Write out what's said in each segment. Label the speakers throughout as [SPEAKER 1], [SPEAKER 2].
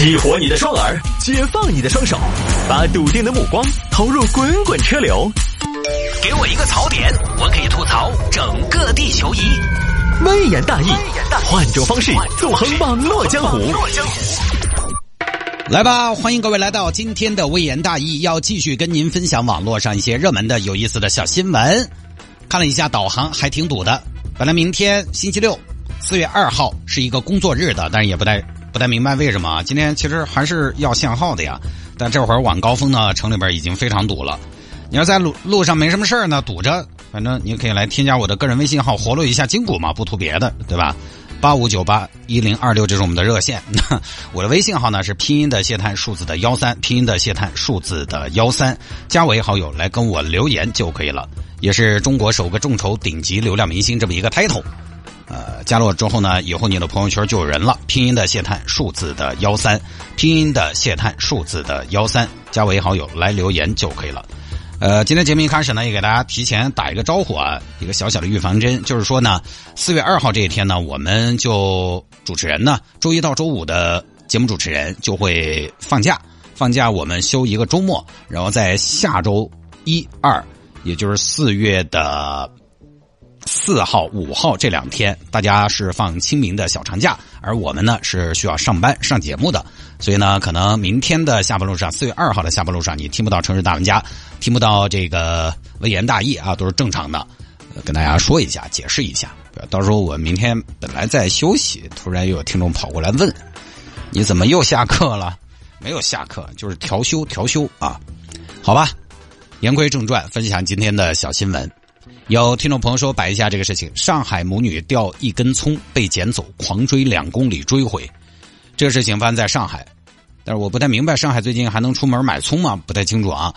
[SPEAKER 1] 激活你的双耳，解放你的双手，把笃定的目光投入滚滚车流。给我一个槽点，我可以吐槽整个地球仪。微言大义，换种方式纵横网络江湖。
[SPEAKER 2] 来吧，欢迎各位来到今天的微言大义，要继续跟您分享网络上一些热门的、有意思的小新闻。看了一下导航，还挺堵的。本来明天星期六，四月二号是一个工作日的，但是也不太不太明白为什么。今天其实还是要限号的呀，但这会儿晚高峰呢，城里边已经非常堵了。你要在路路上没什么事儿呢，堵着，反正你可以来添加我的个人微信号，活络一下筋骨嘛，不图别的，对吧？八五九八一零二六，这是我们的热线。我的微信号呢是拼音的谢探数字的幺三，拼音的谢探数字的幺三，加为好友来跟我留言就可以了。也是中国首个众筹顶级流量明星这么一个 title。呃，加入之后呢，以后你的朋友圈就有人了。拼音的谢探数字的幺三，拼音的谢探数字的幺三，加为好友来留言就可以了。呃，今天节目一开始呢，也给大家提前打一个招呼啊，一个小小的预防针，就是说呢，四月二号这一天呢，我们就主持人呢，周一到周五的节目主持人就会放假，放假我们休一个周末，然后在下周一二，也就是四月的四号、五号这两天，大家是放清明的小长假，而我们呢是需要上班上节目的，所以呢，可能明天的下班路上，四月二号的下班路上，你听不到城市大玩家，听不到这个微言大义啊，都是正常的。跟大家说一下，解释一下，到时候我明天本来在休息，突然又有听众跑过来问，你怎么又下课了？没有下课，就是调休调休啊。好吧，言归正传，分享今天的小新闻。有听众朋友说摆一下这个事情：上海母女掉一根葱被捡走，狂追两公里追回。这个事情发生在上海，但是我不太明白上海最近还能出门买葱吗？不太清楚啊，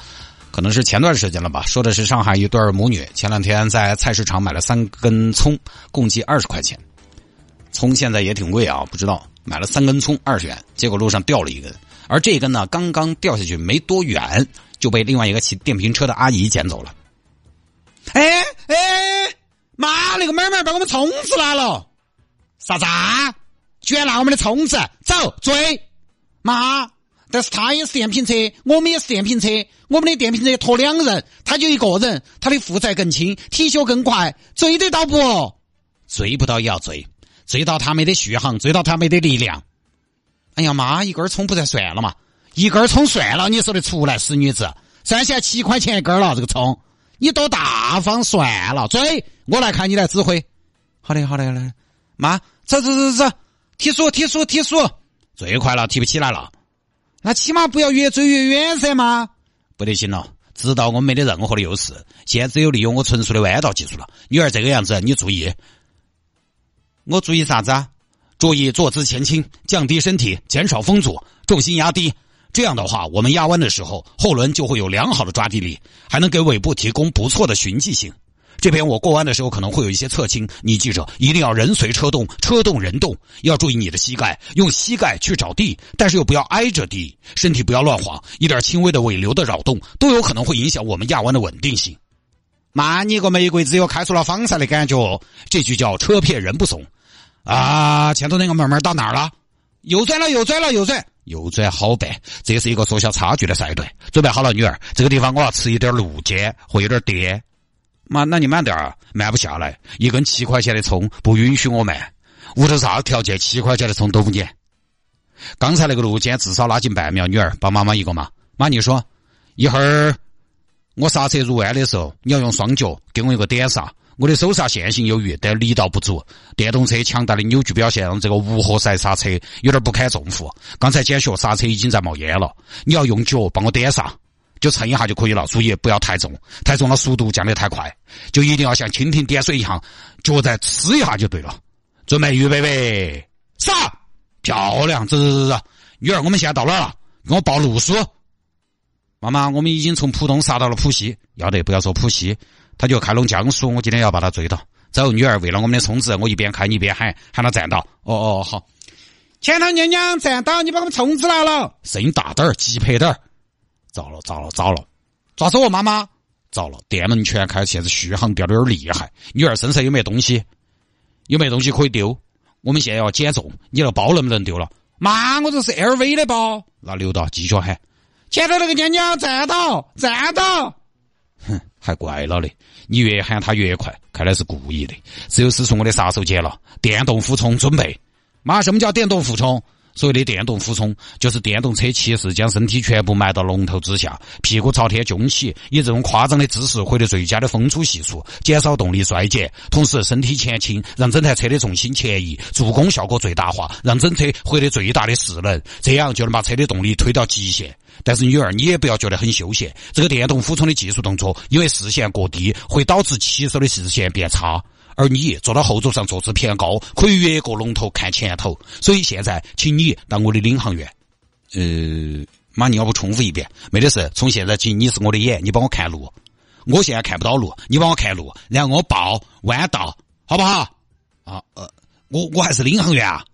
[SPEAKER 2] 可能是前段时间了吧。说的是上海一对母女前两天在菜市场买了三根葱，共计二十块钱。葱现在也挺贵啊，不知道买了三根葱二十元，结果路上掉了一根，而这根呢刚刚掉下去没多远，就被另外一个骑电瓶车的阿姨捡走了。哎哎，妈，那个妹妹把我们葱子拿了，啥子？居然拿我们的葱子，走追！妈，但是他也是电瓶车，我们也是电瓶车，我们的电瓶车拖两人，他就一个人，他的负载更轻，提修更快，追得到不？追不到也要追，追到他没得续航，追到他没得力量。哎呀妈，一根葱不才算了嘛，一根葱算了，你说的出来，死女子，算下七块钱一根了，这个葱。你多大方算了，追我来看你来指挥。好的，好的，好的。妈，走走走走，提速提速提速，最快了，提不起来了。那起码不要越追越远噻，嘛。不得行了，知道我们没得任何的优势，现在只有利用我纯熟的弯道技术了。女儿这个样子，你注意。我注意啥子啊？注意坐姿前倾，降低身体，减少风阻，重心压低。这样的话，我们压弯的时候，后轮就会有良好的抓地力，还能给尾部提供不错的循迹性。这边我过弯的时候可能会有一些侧倾，你记着，一定要人随车动，车动人动，要注意你的膝盖，用膝盖去找地，但是又不要挨着地，身体不要乱晃，一点轻微的尾流的扰动都有可能会影响我们压弯的稳定性。妈，你个玫瑰只有开出了方赛的感觉，这句叫车骗人不怂啊！前头那个妹妹到哪儿了？右转了，右转了，右转。右转好办，这是一个缩小差距的赛段。准备好了，女儿，这个地方我要吃一点路肩，会有点颠。妈，那你慢点儿，慢不下来。一根七块钱的葱不允许我慢。屋头啥条件？七块钱的葱都不捡。刚才那个路肩至少拉近半秒，女儿帮妈妈一个忙。妈，你说，一会儿我刹车入弯的时候，你要用双脚给我一个点刹。我的手刹线性有余，但力道不足。电动车强大的扭矩表现让这个无活塞刹车有点不堪重负。刚才减速刹车已经在冒烟了，你要用脚帮我点刹，就蹭一下就可以了。注意不要太重，太重了速度降得太快。就一定要像蜻蜓点水一样，脚再呲一下就对了。准备预备备，刹！漂亮，走走走走。女儿，我们现在到哪了？给我报路书。妈妈，我们已经从浦东杀到了浦西。要得，不要说浦西。他就开拢江苏，我今天要把他追到。走，女儿，为了我们的充值，我一边开你一边喊，喊他站到。哦哦，好。前头娘娘站到，你把我们充值拿了。声音大点儿，急拍点儿。糟了，糟了，糟了！抓住我妈妈！糟了，电门全开，现在续航掉的有点厉害。女儿身上有没有东西？有没有东西可以丢？我们现在要减重，你那包能不能丢了？妈，我这是 LV 的包。那刘导继续喊：前头那个娘娘站到，站到。哼，还怪了嘞！你越喊他越快，看来是故意的。只有使出我的杀手锏了，电动俯冲准备。妈，什么叫电动俯冲？所谓的电动俯冲，就是电动车骑士将身体全部埋到龙头之下，屁股朝天扽起，以这种夸张的姿势获得最佳的风阻系数，减少动力衰减，同时身体前倾，让整台车的重心前移，助攻效果最大化，让整车获得最大的势能，这样就能把车的动力推到极限。但是女儿，你也不要觉得很休闲，这个电动俯冲的技术动作，因为视线过低，会导致骑手的视线变差。而你坐到后座上，坐姿偏高，可以越过龙头看前头。所以现在，请你当我的领航员。呃，妈，你要不重复一遍？没得事，从现在起你是我的眼，你帮我看路。我现在看不到路，你帮我看路，然后我报弯道，好不好？啊呃，我我还是领航员啊。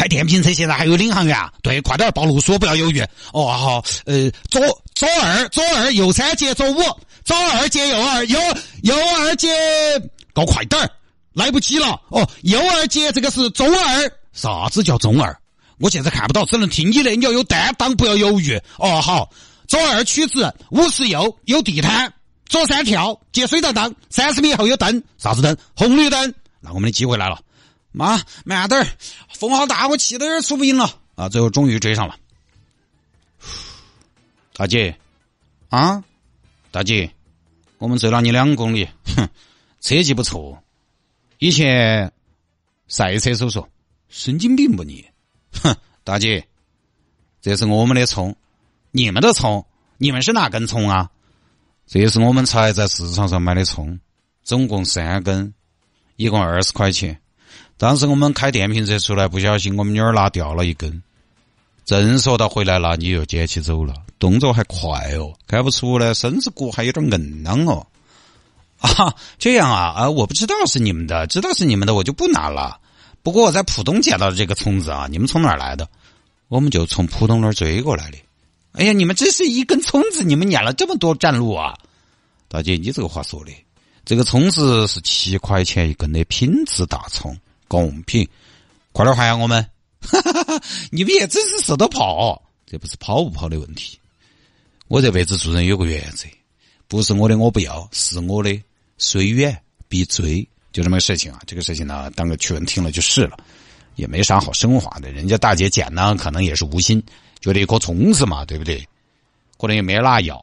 [SPEAKER 2] 开电瓶车现在还有领航员啊？对，快点报路数，不要犹豫。哦好，呃，左左二，左二，右三接左五，左二接右二，右右二接。搞快点儿，来不及了哦！右二接这个是中二，啥子叫中二？我现在看不到，只能听你的。你要有担当，不要犹豫哦。好，左二曲直，五十右有地摊，左三跳接水道灯，三十米后有灯，啥子灯？红绿灯。那我们的机会来了，妈，慢点儿，风好大，我气都有点出不赢了啊！最后终于追上了，大姐，啊，大姐，我们追了你两公里，哼。车技不错，以前赛车手说神经病不你？哼，大姐，这是我们的葱，你们的葱，你们是哪根葱啊？这是我们才在市场上买的葱，总共三根，一共二十块钱。当时我们开电瓶车出来，不小心我们女儿拿掉了一根，正说到回来了，你又捡起走了，动作还快哦，看不出来身子骨还有点硬朗哦。啊，这样啊啊！我不知道是你们的，知道是你们的我就不拿了。不过我在浦东捡到的这个葱子啊，你们从哪儿来的？我们就从浦东那儿追过来的。哎呀，你们这是一根葱子，你们撵了这么多站路啊！大姐，你这个话说的，这个葱子是七块钱一根的品质大葱，公平。快点还呀，我们！你们也真是舍得跑，这不是跑不跑的问题。我这辈子做人有个原则，不是我的我不要，是我的。虽远必追，就这么个事情啊。这个事情呢，当个趣闻听了就是了，也没啥好升华的。人家大姐捡呢，可能也是无心，觉得一颗虫子嘛，对不对？或者也没辣咬。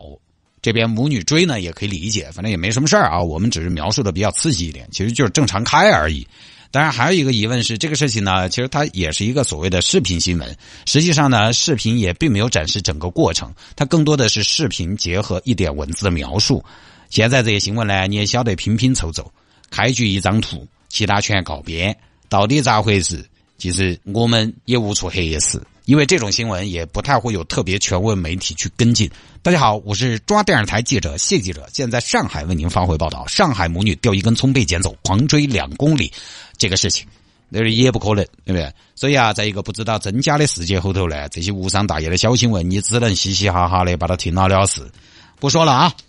[SPEAKER 2] 这边母女追呢，也可以理解，反正也没什么事儿啊。我们只是描述的比较刺激一点，其实就是正常开而已。当然，还有一个疑问是，这个事情呢，其实它也是一个所谓的视频新闻。实际上呢，视频也并没有展示整个过程，它更多的是视频结合一点文字的描述。现在这些新闻呢，你也晓得拼拼凑凑，开局一张图，其他全告编，到底咋回事？其实我们也无处核实，因为这种新闻也不太会有特别权威媒体去跟进。大家好，我是中央电视台记者谢记者，现在上海为您发回报道：上海母女掉一根葱被捡走，狂追两公里，这个事情那是也不可能，对不对？所以啊，在一个不知道真假的世界后头呢，这些无伤大雅的小新闻，你只能嘻嘻哈哈的把它听了了事，不说了啊。